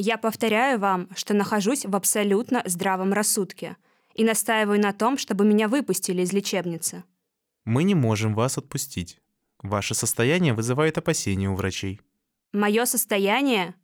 Я повторяю вам, что нахожусь в абсолютно здравом рассудке и настаиваю на том, чтобы меня выпустили из лечебницы. Мы не можем вас отпустить. Ваше состояние вызывает опасения у врачей. Мое состояние?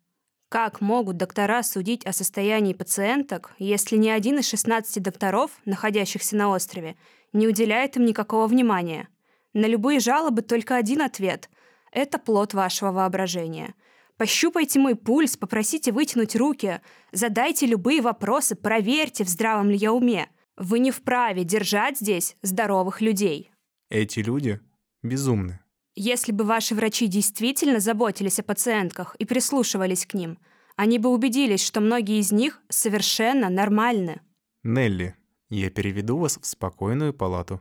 Как могут доктора судить о состоянии пациенток, если ни один из 16 докторов, находящихся на острове, не уделяет им никакого внимания? На любые жалобы только один ответ — это плод вашего воображения. Пощупайте мой пульс, попросите вытянуть руки, задайте любые вопросы, проверьте, в здравом ли я уме. Вы не вправе держать здесь здоровых людей. Эти люди безумны. Если бы ваши врачи действительно заботились о пациентках и прислушивались к ним, они бы убедились, что многие из них совершенно нормальны. Нелли, я переведу вас в спокойную палату.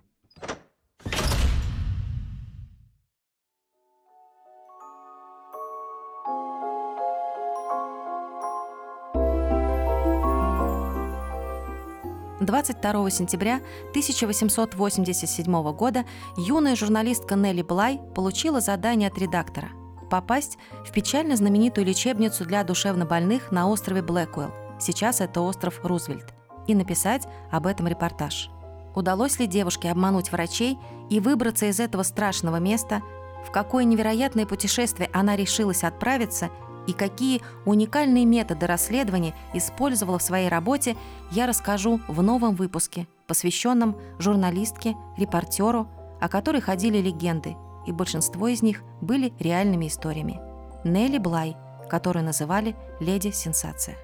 22 сентября 1887 года юная журналистка Нелли Блай получила задание от редактора – попасть в печально знаменитую лечебницу для душевнобольных на острове Блэквелл, сейчас это остров Рузвельт, и написать об этом репортаж. Удалось ли девушке обмануть врачей и выбраться из этого страшного места, в какое невероятное путешествие она решилась отправиться – и какие уникальные методы расследования использовала в своей работе, я расскажу в новом выпуске, посвященном журналистке, репортеру, о которой ходили легенды, и большинство из них были реальными историями. Нелли Блай, которую называли «Леди Сенсация».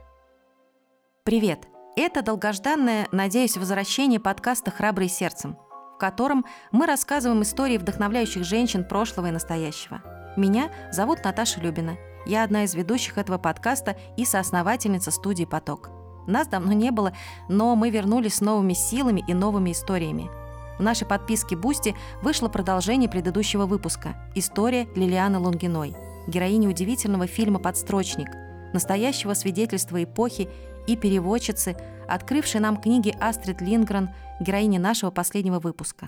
Привет! Это долгожданное, надеюсь, возвращение подкаста «Храбрый сердцем», в котором мы рассказываем истории вдохновляющих женщин прошлого и настоящего. Меня зовут Наташа Любина – я одна из ведущих этого подкаста и соосновательница студии «Поток». Нас давно не было, но мы вернулись с новыми силами и новыми историями. В нашей подписке «Boosty» вышло продолжение предыдущего выпуска «История Лилианы Лунгиной», героини удивительного фильма «Подстрочник», настоящего свидетельства эпохи и переводчицы, открывшей нам книги Астрид Линдгрен, героини нашего последнего выпуска.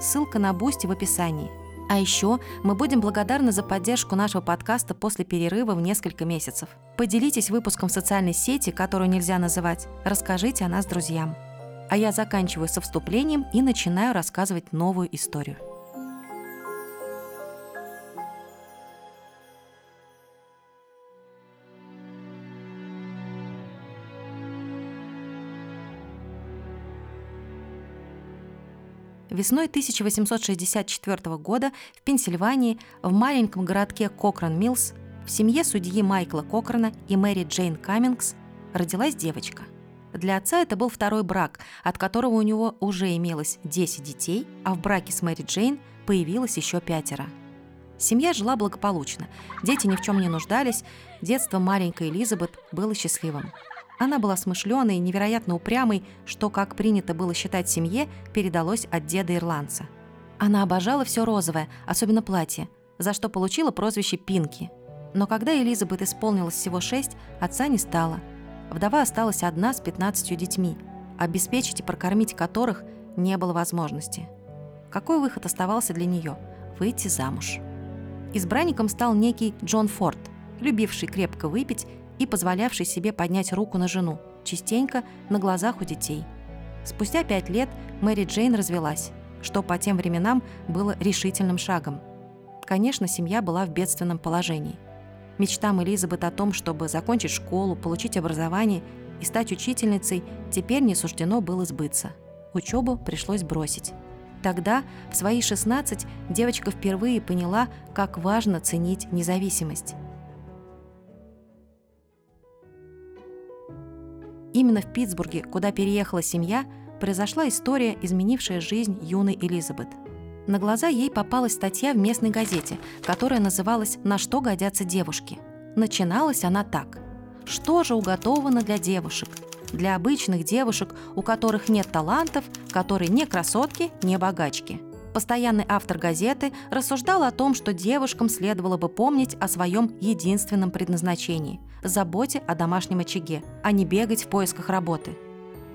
Ссылка на Boosty в описании – а еще мы будем благодарны за поддержку нашего подкаста после перерыва в несколько месяцев. Поделитесь выпуском в социальной сети, которую нельзя называть. Расскажите о нас друзьям. А я заканчиваю со вступлением и начинаю рассказывать новую историю. Весной 1864 года в Пенсильвании, в маленьком городке Кокран-Миллс, в семье судьи Майкла Кокрана и Мэри Джейн Каммингс родилась девочка. Для отца это был второй брак, от которого у него уже имелось 10 детей, а в браке с Мэри Джейн появилось еще пятеро. Семья жила благополучно, дети ни в чем не нуждались, детство маленькой Элизабет было счастливым. Она была смышленой невероятно упрямой, что, как принято было считать семье, передалось от деда-ирландца. Она обожала все розовое, особенно платье, за что получила прозвище Пинки. Но когда Элизабет исполнилось всего шесть, отца не стало. Вдова осталась одна с 15 детьми, обеспечить и прокормить которых не было возможности. Какой выход оставался для нее? Выйти замуж. Избранником стал некий Джон Форд, любивший крепко выпить и позволявший себе поднять руку на жену, частенько на глазах у детей. Спустя пять лет Мэри Джейн развелась, что по тем временам было решительным шагом. Конечно, семья была в бедственном положении. Мечтам Элизабет о том, чтобы закончить школу, получить образование и стать учительницей, теперь не суждено было сбыться. Учебу пришлось бросить. Тогда, в свои 16, девочка впервые поняла, как важно ценить независимость. Именно в Питтсбурге, куда переехала семья, произошла история, изменившая жизнь юной Элизабет. На глаза ей попалась статья в местной газете, которая называлась «На что годятся девушки». Начиналась она так. Что же уготовано для девушек? Для обычных девушек, у которых нет талантов, которые не красотки, не богачки. Постоянный автор газеты рассуждал о том, что девушкам следовало бы помнить о своем единственном предназначении – заботе о домашнем очаге, а не бегать в поисках работы.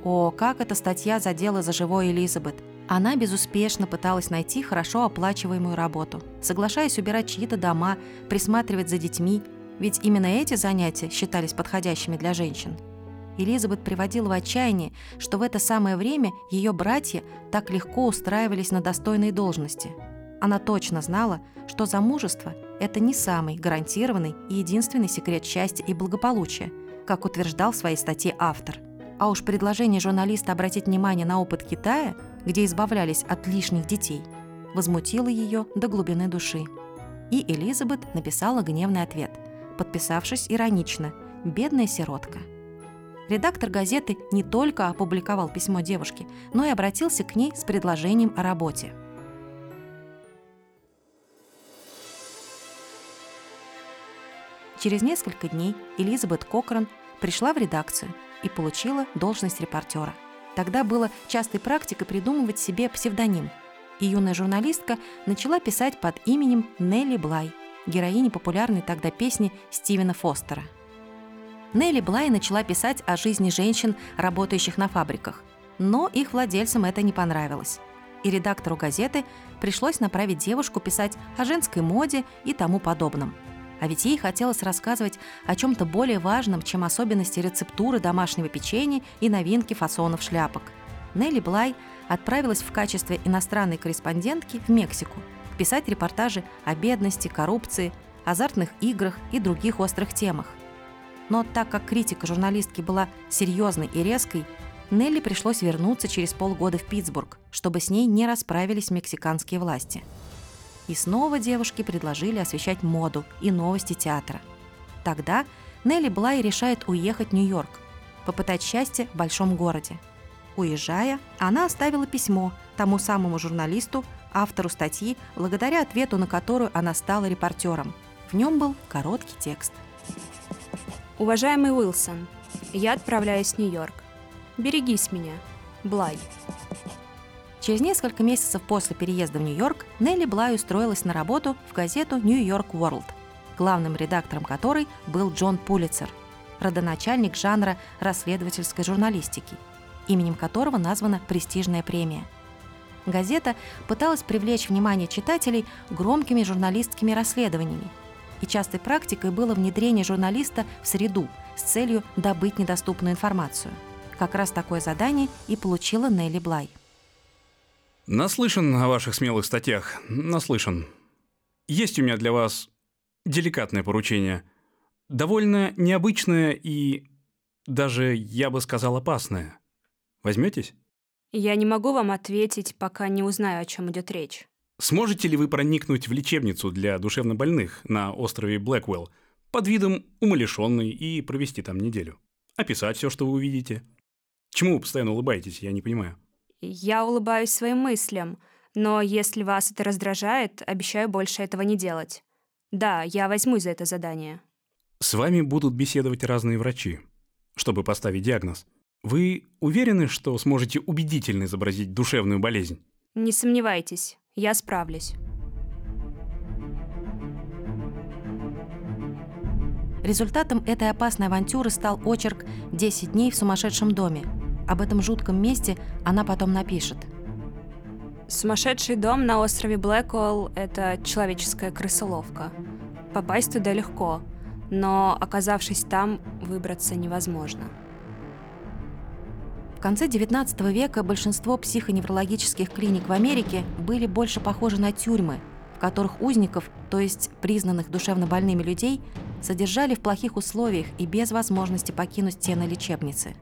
О, как эта статья задела за живой Элизабет. Она безуспешно пыталась найти хорошо оплачиваемую работу, соглашаясь убирать чьи-то дома, присматривать за детьми, Ведь именно эти занятия считались подходящими для женщин. Элизабет приводила в отчаяние, что в это самое время ее братья так легко устраивались на достойные должности. Она точно знала, что замужество – это не самый гарантированный и единственный секрет счастья и благополучия, как утверждал в своей статье автор. А уж предложение журналиста обратить внимание на опыт Китая, где избавлялись от лишних детей, возмутило ее до глубины души. И Элизабет написала гневный ответ, подписавшись иронично «бедная сиротка». Редактор газеты не только опубликовал письмо девушки, но и обратился к ней с предложением о работе. Через несколько дней Элизабет Кокран пришла в редакцию и получила должность репортера. Тогда было частой практикой придумывать себе псевдоним. И юная журналистка начала писать под именем Нелли Блай, героини популярной тогда песни Стивена Фостера – Нелли Блай начала писать о жизни женщин, работающих на фабриках. Но их владельцам это не понравилось. И редактору газеты пришлось направить девушку писать о женской моде и тому подобном. А ведь ей хотелось рассказывать о чем-то более важном, чем особенности рецептуры домашнего печенья и новинки фасонов шляпок. Нелли Блай отправилась в качестве иностранной корреспондентки в Мексику писать репортажи о бедности, коррупции, азартных играх и других острых темах. Но так как критика журналистки была серьезной и резкой, Нелли пришлось вернуться через полгода в Питтсбург, чтобы с ней не расправились мексиканские власти. И снова девушке предложили освещать моду и новости театра. Тогда Нелли Блай решает уехать в Нью-Йорк, попытать счастье в большом городе. Уезжая, она оставила письмо тому самому журналисту, автору статьи, благодаря ответу на которую она стала репортером. В нем был короткий текст – Уважаемый Уилсон, я отправляюсь в Нью-Йорк. Берегись меня. Блай. Через несколько месяцев после переезда в Нью-Йорк Нелли Блай устроилась на работу в газету York World, главным редактором которой был Джон Пулицер, родоначальник жанра расследовательской журналистики, именем которого названа престижная премия. Газета пыталась привлечь внимание читателей громкими журналистскими расследованиями – и частой практикой было внедрение журналиста в среду с целью добыть недоступную информацию. Как раз такое задание и получила Нелли Блай. Наслышан о ваших смелых статьях, наслышан. Есть у меня для вас деликатное поручение. Довольно необычное и даже, я бы сказал, опасное. Возьметесь? Я не могу вам ответить, пока не узнаю, о чем идет речь. Сможете ли вы проникнуть в лечебницу для душевнобольных на острове Блэквелл под видом умалишенной и провести там неделю? Описать все, что вы увидите? Чему вы постоянно улыбаетесь, я не понимаю. Я улыбаюсь своим мыслям, но если вас это раздражает, обещаю больше этого не делать. Да, я возьмусь за это задание. С вами будут беседовать разные врачи, чтобы поставить диагноз. Вы уверены, что сможете убедительно изобразить душевную болезнь? Не сомневайтесь. Я справлюсь. Результатом этой опасной авантюры стал очерк «10 дней в сумасшедшем доме». Об этом жутком месте она потом напишет. Сумасшедший дом на острове Блэкуэлл – это человеческая крысоловка. Попасть туда легко, но, оказавшись там, выбраться невозможно. В конце XIX века большинство психоневрологических клиник в Америке были больше похожи на тюрьмы, в которых узников, то есть признанных душевно больными людей, содержали в плохих условиях и без возможности покинуть стены лечебницы.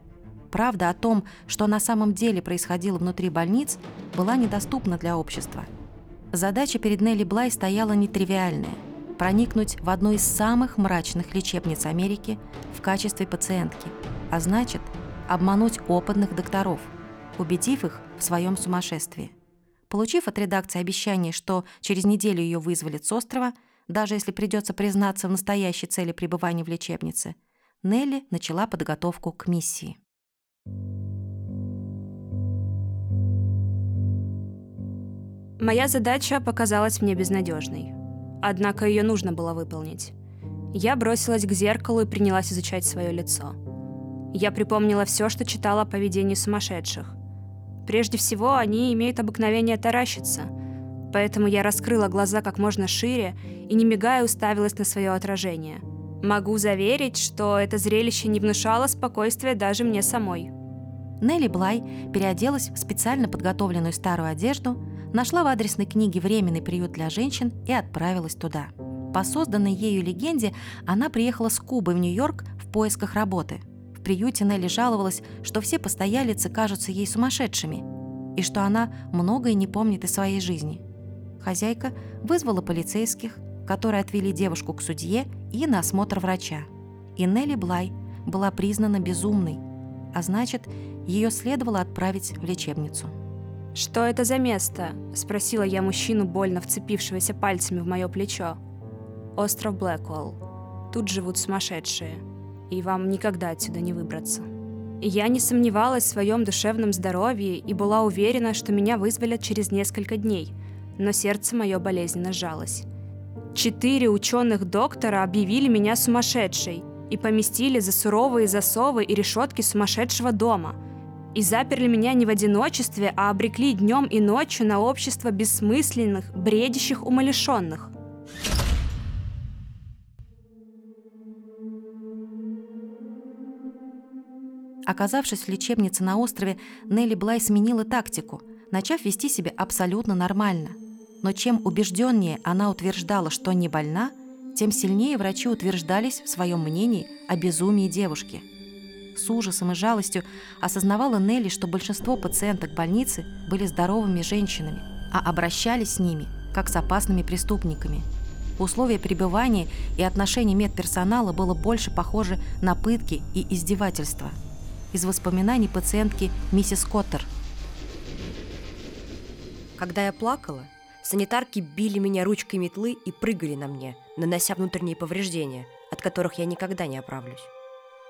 Правда о том, что на самом деле происходило внутри больниц, была недоступна для общества. Задача перед Нелли Блай стояла нетривиальная – проникнуть в одну из самых мрачных лечебниц Америки в качестве пациентки, а значит – обмануть опытных докторов, убедив их в своем сумасшествии. Получив от редакции обещание, что через неделю ее вызволят с острова, даже если придется признаться в настоящей цели пребывания в лечебнице, Нелли начала подготовку к миссии. Моя задача показалась мне безнадежной. Однако ее нужно было выполнить. Я бросилась к зеркалу и принялась изучать свое лицо – я припомнила все, что читала о поведении сумасшедших. Прежде всего, они имеют обыкновение таращиться, поэтому я раскрыла глаза как можно шире и, не мигая, уставилась на свое отражение. Могу заверить, что это зрелище не внушало спокойствия даже мне самой. Нелли Блай переоделась в специально подготовленную старую одежду, нашла в адресной книге «Временный приют для женщин» и отправилась туда. По созданной ею легенде она приехала с Кубы в Нью-Йорк в поисках работы. В приюте Нелли жаловалась, что все постоялицы кажутся ей сумасшедшими и что она многое не помнит из своей жизни. Хозяйка вызвала полицейских, которые отвели девушку к судье и на осмотр врача. И Нелли Блай была признана безумной, а значит, ее следовало отправить в лечебницу. «Что это за место?» – спросила я мужчину, больно вцепившегося пальцами в мое плечо. «Остров Блэквелл. Тут живут сумасшедшие, и вам никогда отсюда не выбраться». Я не сомневалась в своем душевном здоровье и была уверена, что меня вызволят через несколько дней, но сердце мое болезненно сжалось. Четыре ученых доктора объявили меня сумасшедшей и поместили за суровые засовы и решетки сумасшедшего дома. И заперли меня не в одиночестве, а обрекли днем и ночью на общество бессмысленных, бредящих умалишенных. Оказавшись в лечебнице на острове, Нелли Блай сменила тактику, начав вести себя абсолютно нормально. Но чем убежденнее она утверждала, что не больна, тем сильнее врачи утверждались в своем мнении о безумии девушки. С ужасом и жалостью осознавала Нелли, что большинство пациенток больницы были здоровыми женщинами, а обращались с ними, как с опасными преступниками. Условия пребывания и отношения медперсонала было больше похоже на пытки и издевательства. Из воспоминаний пациентки миссис Коттер. Когда я плакала, санитарки били меня ручкой метлы и прыгали на мне, нанося внутренние повреждения, от которых я никогда не оправлюсь.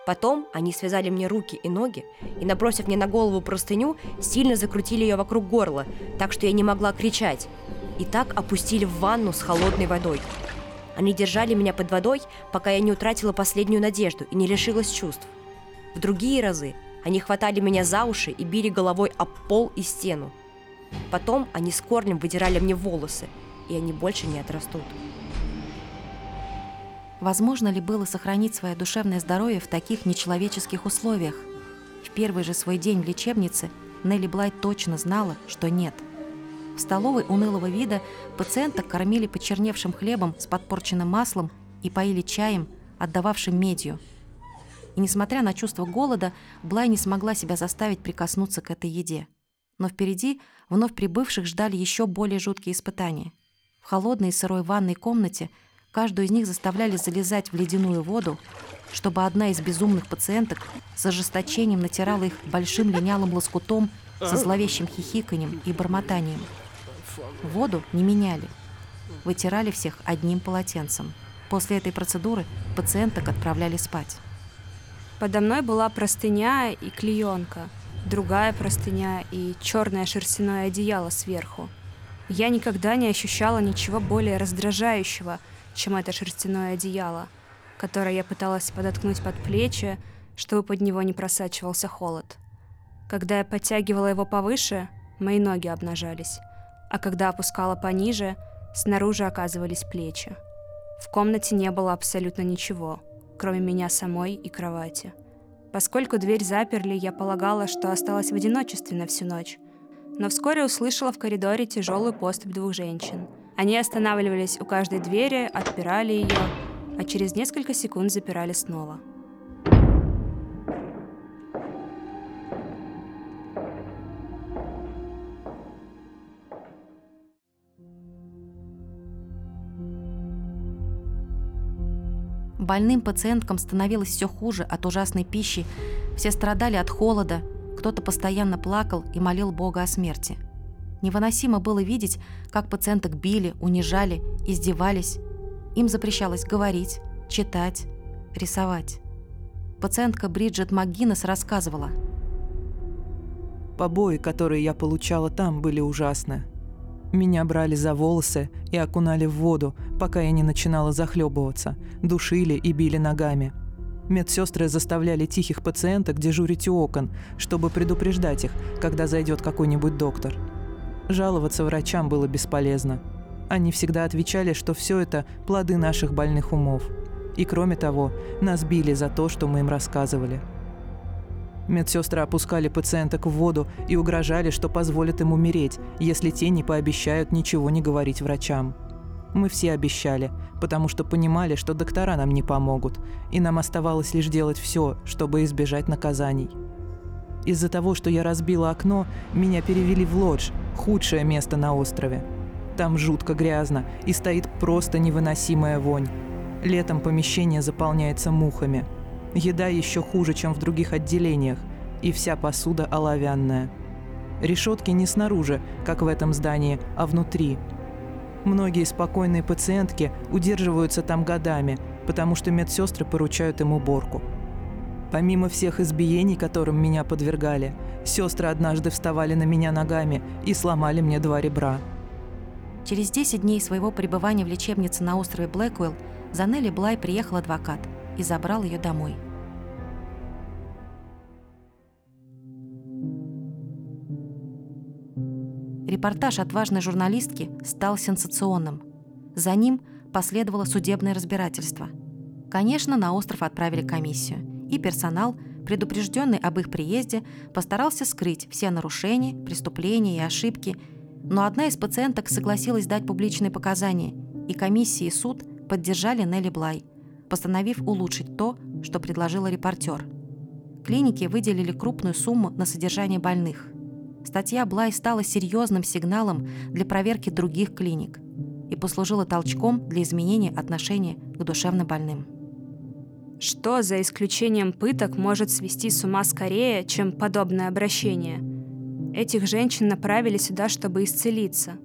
Потом они связали мне руки и ноги и, набросив мне на голову простыню, сильно закрутили ее вокруг горла, так что я не могла кричать. И так опустили в ванну с холодной водой. Они держали меня под водой, пока я не утратила последнюю надежду и не лишилась чувств. В другие разы они хватали меня за уши и били головой об пол и стену. Потом они с корнем выдирали мне волосы, и они больше не отрастут. Возможно ли было сохранить свое душевное здоровье в таких нечеловеческих условиях? В первый же свой день в лечебнице Нелли Блай точно знала, что нет. В столовой унылого вида пациенток кормили почерневшим хлебом с подпорченным маслом и поили чаем, отдававшим медью. И несмотря на чувство голода, Блай не смогла себя заставить прикоснуться к этой еде. Но впереди вновь прибывших ждали еще более жуткие испытания. В холодной и сырой ванной комнате – Каждую из них заставляли залезать в ледяную воду, чтобы одна из безумных пациенток с ожесточением натирала их большим линялым лоскутом со зловещим хихиканьем и бормотанием. Воду не меняли. Вытирали всех одним полотенцем. После этой процедуры пациенток отправляли спать. Подо мной была простыня и клеенка, другая простыня и черное шерстяное одеяло сверху. Я никогда не ощущала ничего более раздражающего – чем это шерстяное одеяло, которое я пыталась подоткнуть под плечи, чтобы под него не просачивался холод. Когда я подтягивала его повыше, мои ноги обнажались, а когда опускала пониже, снаружи оказывались плечи. В комнате не было абсолютно ничего, кроме меня самой и кровати. Поскольку дверь заперли, я полагала, что осталась в одиночестве на всю ночь. Но вскоре услышала в коридоре тяжелую поступь двух женщин — они останавливались у каждой двери, отпирали ее, а через несколько секунд запирали снова. Больным пациенткам становилось все хуже от ужасной пищи, все страдали от холода, кто-то постоянно плакал и молил Бога о смерти – Невыносимо было видеть, как пациенток били, унижали, издевались. Им запрещалось говорить, читать, рисовать. Пациентка Бриджит МакГиннес рассказывала. Побои, которые я получала там, были ужасны. Меня брали за волосы и окунали в воду, пока я не начинала захлебываться, душили и били ногами. Медсестры заставляли тихих пациенток дежурить у окон, чтобы предупреждать их, когда зайдет какой-нибудь доктор – Жаловаться врачам было бесполезно. Они всегда отвечали, что все это – плоды наших больных умов. И кроме того, нас били за то, что мы им рассказывали. Медсестры опускали пациенток в воду и угрожали, что позволят им умереть, если те не пообещают ничего не говорить врачам. Мы все обещали, потому что понимали, что доктора нам не помогут, и нам оставалось лишь делать все, чтобы избежать наказаний. Из-за того, что я разбила окно, меня перевели в лодж, худшее место на острове. Там жутко грязно и стоит просто невыносимая вонь. Летом помещение заполняется мухами – Еда еще хуже, чем в других отделениях, и вся посуда оловянная. Решетки не снаружи, как в этом здании, а внутри. Многие спокойные пациентки удерживаются там годами, потому что медсестры поручают им уборку. Помимо всех избиений, которым меня подвергали, сестры однажды вставали на меня ногами и сломали мне два ребра. Через 10 дней своего пребывания в лечебнице на острове Блэквелл за Нелли Блай приехал адвокат – и забрал ее домой. Репортаж отважной журналистки стал сенсационным. За ним последовало судебное разбирательство. Конечно, на остров отправили комиссию, и персонал, предупрежденный об их приезде, постарался скрыть все нарушения, преступления и ошибки, но одна из пациенток согласилась дать публичные показания, и комиссия и суд поддержали Нелли Блай – постановив улучшить то, что предложила репортер. Клиники выделили крупную сумму на содержание больных. Статья Блай стала серьезным сигналом для проверки других клиник и послужила толчком для изменения отношения к душевно больным. Что, за исключением пыток, может свести с ума скорее, чем подобное обращение? Этих женщин направили сюда, чтобы исцелиться.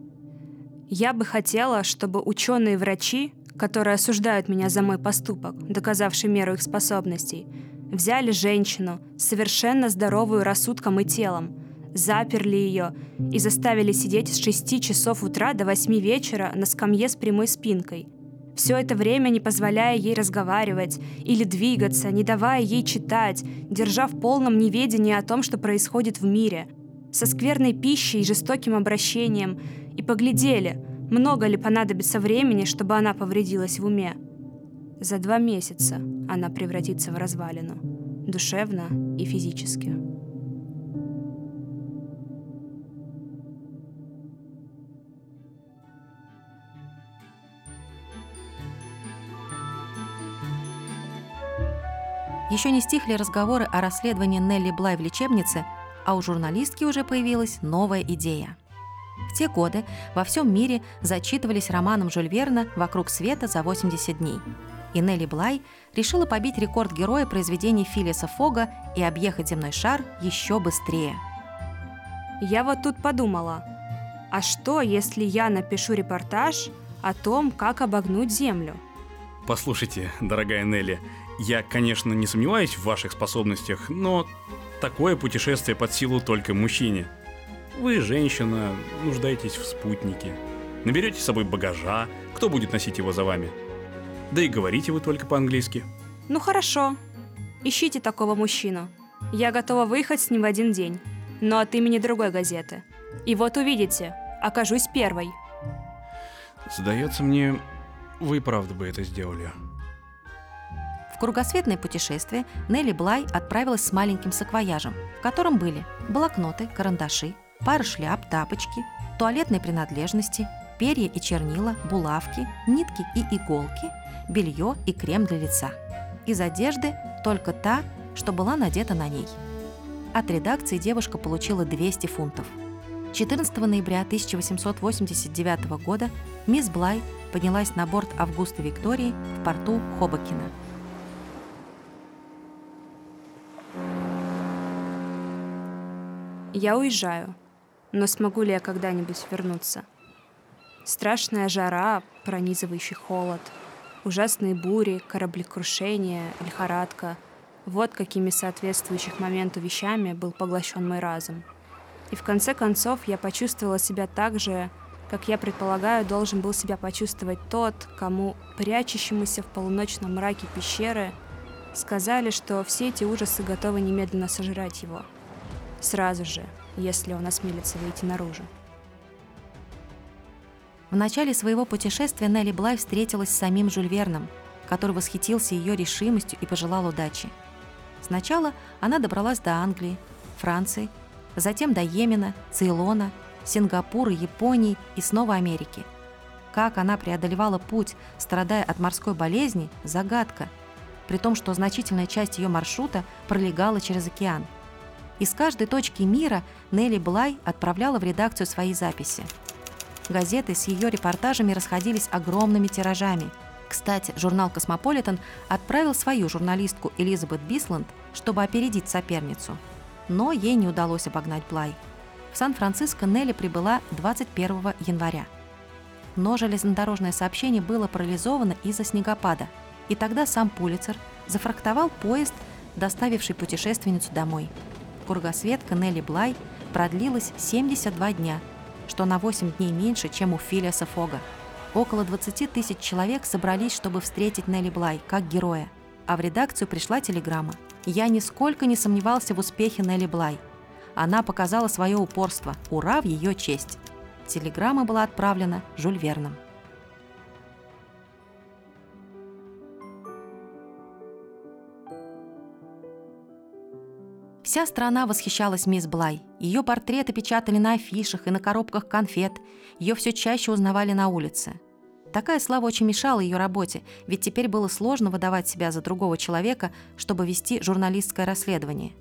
Я бы хотела, чтобы ученые-врачи которые осуждают меня за мой поступок, доказавший меру их способностей, взяли женщину, совершенно здоровую рассудком и телом, заперли ее и заставили сидеть с 6 часов утра до 8 вечера на скамье с прямой спинкой. Все это время не позволяя ей разговаривать или двигаться, не давая ей читать, держа в полном неведении о том, что происходит в мире, со скверной пищей и жестоким обращением, и поглядели – много ли понадобится времени, чтобы она повредилась в уме? За два месяца она превратится в развалину, душевно и физически. Еще не стихли разговоры о расследовании Нелли Блай в лечебнице, а у журналистки уже появилась новая идея – в те годы во всем мире зачитывались романом Жюль Верна «Вокруг света за 80 дней». И Нелли Блай решила побить рекорд героя произведений Филиса Фога и объехать земной шар еще быстрее. Я вот тут подумала, а что, если я напишу репортаж о том, как обогнуть Землю? Послушайте, дорогая Нелли, я, конечно, не сомневаюсь в ваших способностях, но такое путешествие под силу только мужчине – вы, женщина, нуждаетесь в спутнике. Наберете с собой багажа, кто будет носить его за вами? Да и говорите вы только по-английски. Ну хорошо. Ищите такого мужчину. Я готова выехать с ним в один день. Но от имени другой газеты. И вот увидите, окажусь первой. Сдается мне, вы правда бы это сделали. В кругосветное путешествие Нелли Блай отправилась с маленьким саквояжем, в котором были блокноты, карандаши, пара шляп, тапочки, туалетные принадлежности, перья и чернила, булавки, нитки и иголки, белье и крем для лица. Из одежды только та, что была надета на ней. От редакции девушка получила 200 фунтов. 14 ноября 1889 года мисс Блай поднялась на борт Августа Виктории в порту Хобокина. Я уезжаю но смогу ли я когда-нибудь вернуться? Страшная жара, пронизывающий холод, ужасные бури, кораблекрушение, лихорадка — вот какими соответствующих моменту вещами был поглощен мой разум. И в конце концов я почувствовала себя так же, как я предполагаю, должен был себя почувствовать тот, кому, прячущемуся в полуночном мраке пещеры, сказали, что все эти ужасы готовы немедленно сожрать его. Сразу же, если он осмелится выйти наружу. В начале своего путешествия Нелли Блай встретилась с самим Жюль Верном который восхитился ее решимостью и пожелал удачи. Сначала она добралась до Англии, Франции, затем до Йемена, Цейлона, Сингапура, Японии и снова Америки. Как она преодолевала путь, страдая от морской болезни – загадка, при том, что значительная часть ее маршрута пролегала через океан. Из каждой точки мира Нелли Блай отправляла в редакцию свои записи. Газеты с ее репортажами расходились огромными тиражами – кстати, журнал «Космополитен» отправил свою журналистку Элизабет Бисланд, чтобы опередить соперницу. Но ей не удалось обогнать Блай. В Сан-Франциско Нелли прибыла 21 января. Но железнодорожное сообщение было парализовано из-за снегопада, и тогда сам Пулицер зафрактовал поезд, доставивший путешественницу домой. Кругосветка Нелли Блай продлилась 72 дня, что на 8 дней меньше, чем у Филиаса Фога. Около 20 тысяч человек собрались, чтобы встретить Нелли Блай как героя. А в редакцию пришла телеграмма. Я нисколько не сомневался в успехе Нелли Блай. Она показала свое упорство. Ура в ее честь. Телеграмма была отправлена Жюль Верном. Вся страна восхищалась мисс Блай. Ее портреты печатали на афишах и на коробках конфет. Ее все чаще узнавали на улице. Такая слава очень мешала ее работе, ведь теперь было сложно выдавать себя за другого человека, чтобы вести журналистское расследование.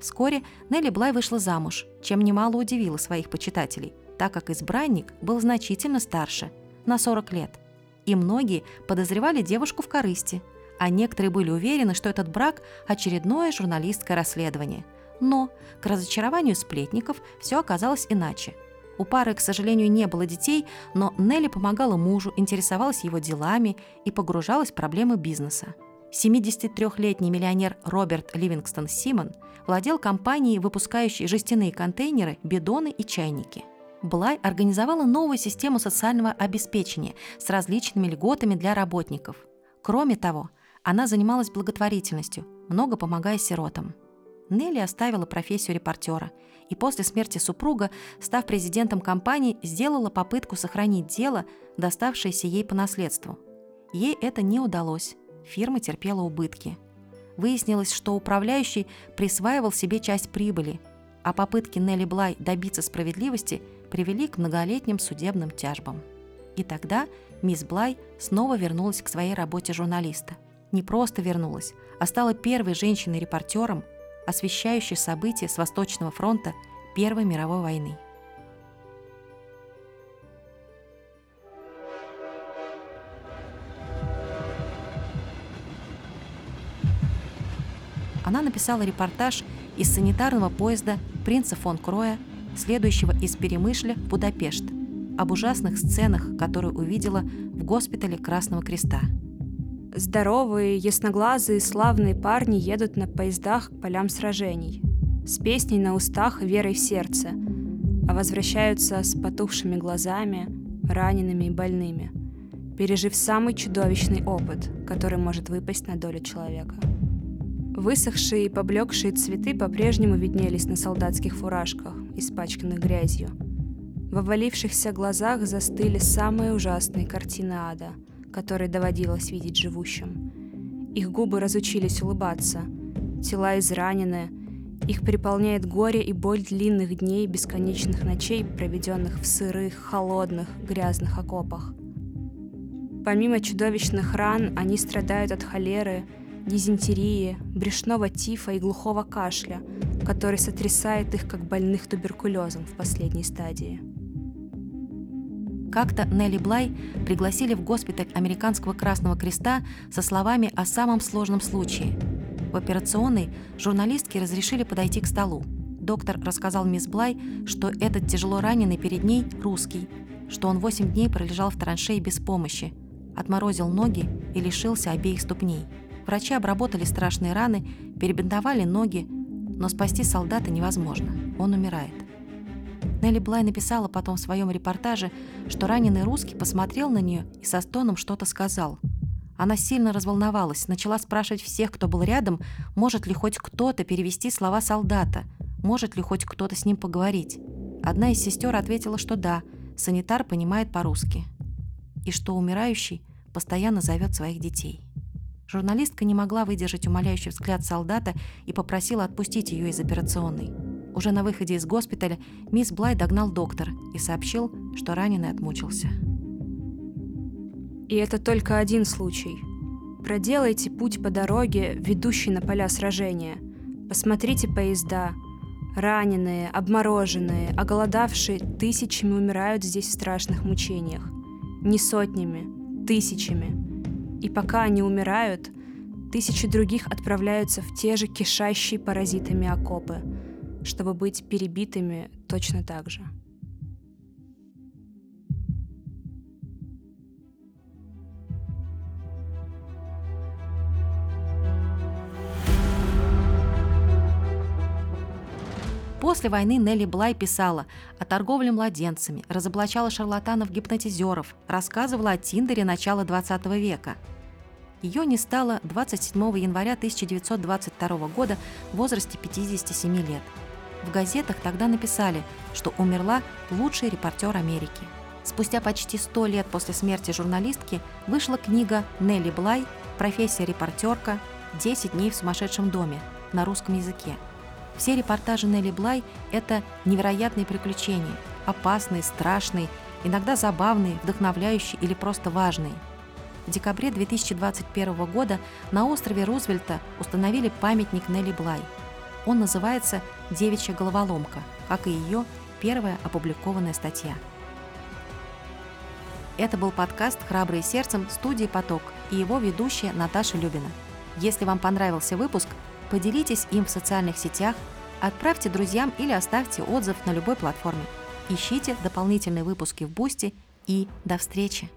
Вскоре Нелли Блай вышла замуж, чем немало удивила своих почитателей, так как избранник был значительно старше, на 40 лет. И многие подозревали девушку в корысти, а некоторые были уверены, что этот брак – очередное журналистское расследование. Но, к разочарованию сплетников, все оказалось иначе – у пары, к сожалению, не было детей, но Нелли помогала мужу, интересовалась его делами и погружалась в проблемы бизнеса. 73-летний миллионер Роберт Ливингстон Симон владел компанией, выпускающей жестяные контейнеры, бидоны и чайники. Блай организовала новую систему социального обеспечения с различными льготами для работников. Кроме того, она занималась благотворительностью, много помогая сиротам. Нелли оставила профессию репортера и после смерти супруга, став президентом компании, сделала попытку сохранить дело, доставшееся ей по наследству. Ей это не удалось. Фирма терпела убытки. Выяснилось, что управляющий присваивал себе часть прибыли, а попытки Нелли Блай добиться справедливости привели к многолетним судебным тяжбам. И тогда мисс Блай снова вернулась к своей работе журналиста. Не просто вернулась, а стала первой женщиной-репортером, освещающий события с Восточного фронта Первой мировой войны. Она написала репортаж из санитарного поезда принца фон Кроя, следующего из Перемышля в Будапешт, об ужасных сценах, которые увидела в госпитале Красного Креста – Здоровые, ясноглазые, славные парни едут на поездах к полям сражений. С песней на устах и верой в сердце. А возвращаются с потухшими глазами, ранеными и больными. Пережив самый чудовищный опыт, который может выпасть на долю человека. Высохшие и поблекшие цветы по-прежнему виднелись на солдатских фуражках, испачканных грязью. В овалившихся глазах застыли самые ужасные картины ада — которые доводилось видеть живущим. Их губы разучились улыбаться, тела изранены, их переполняет горе и боль длинных дней бесконечных ночей, проведенных в сырых, холодных, грязных окопах. Помимо чудовищных ран, они страдают от холеры, дизентерии, брюшного тифа и глухого кашля, который сотрясает их как больных туберкулезом в последней стадии. Как-то Нелли Блай пригласили в госпиталь Американского Красного Креста со словами о самом сложном случае. В операционной журналистке разрешили подойти к столу. Доктор рассказал мисс Блай, что этот тяжело раненый перед ней русский, что он 8 дней пролежал в траншее без помощи, отморозил ноги и лишился обеих ступней. Врачи обработали страшные раны, перебинтовали ноги, но спасти солдата невозможно, он умирает. Нелли Блай написала потом в своем репортаже, что раненый русский посмотрел на нее и со стоном что-то сказал. Она сильно разволновалась, начала спрашивать всех, кто был рядом, может ли хоть кто-то перевести слова солдата, может ли хоть кто-то с ним поговорить. Одна из сестер ответила, что да, санитар понимает по-русски, и что умирающий постоянно зовет своих детей. Журналистка не могла выдержать умоляющий взгляд солдата и попросила отпустить ее из операционной. Уже на выходе из госпиталя мисс Блай догнал доктор и сообщил, что раненый отмучился. И это только один случай. Проделайте путь по дороге, ведущей на поля сражения. Посмотрите поезда. Раненые, обмороженные, оголодавшие тысячами умирают здесь в страшных мучениях. Не сотнями, тысячами. И пока они умирают, тысячи других отправляются в те же кишащие паразитами окопы, чтобы быть перебитыми точно так же. После войны Нелли Блай писала о торговле младенцами, разоблачала шарлатанов-гипнотизеров, рассказывала о Тиндере начала 20 века. Ее не стало 27 января 1922 года в возрасте 57 лет. В газетах тогда написали, что умерла лучший репортер Америки. Спустя почти 100 лет после смерти журналистки вышла книга Нелли Блай «Профессия репортерка. 10 дней в сумасшедшем доме» на русском языке. Все репортажи Нелли Блай – это невероятные приключения, опасные, страшные, иногда забавные, вдохновляющие или просто важные. В декабре 2021 года на острове Рузвельта установили памятник Нелли Блай. Он называется «Девичья головоломка», как и ее первая опубликованная статья. Это был подкаст «Храбрые сердцем» студии «Поток» и его ведущая Наташа Любина. Если вам понравился выпуск – Поделитесь им в социальных сетях, отправьте друзьям или оставьте отзыв на любой платформе. Ищите дополнительные выпуски в Boosty и до встречи!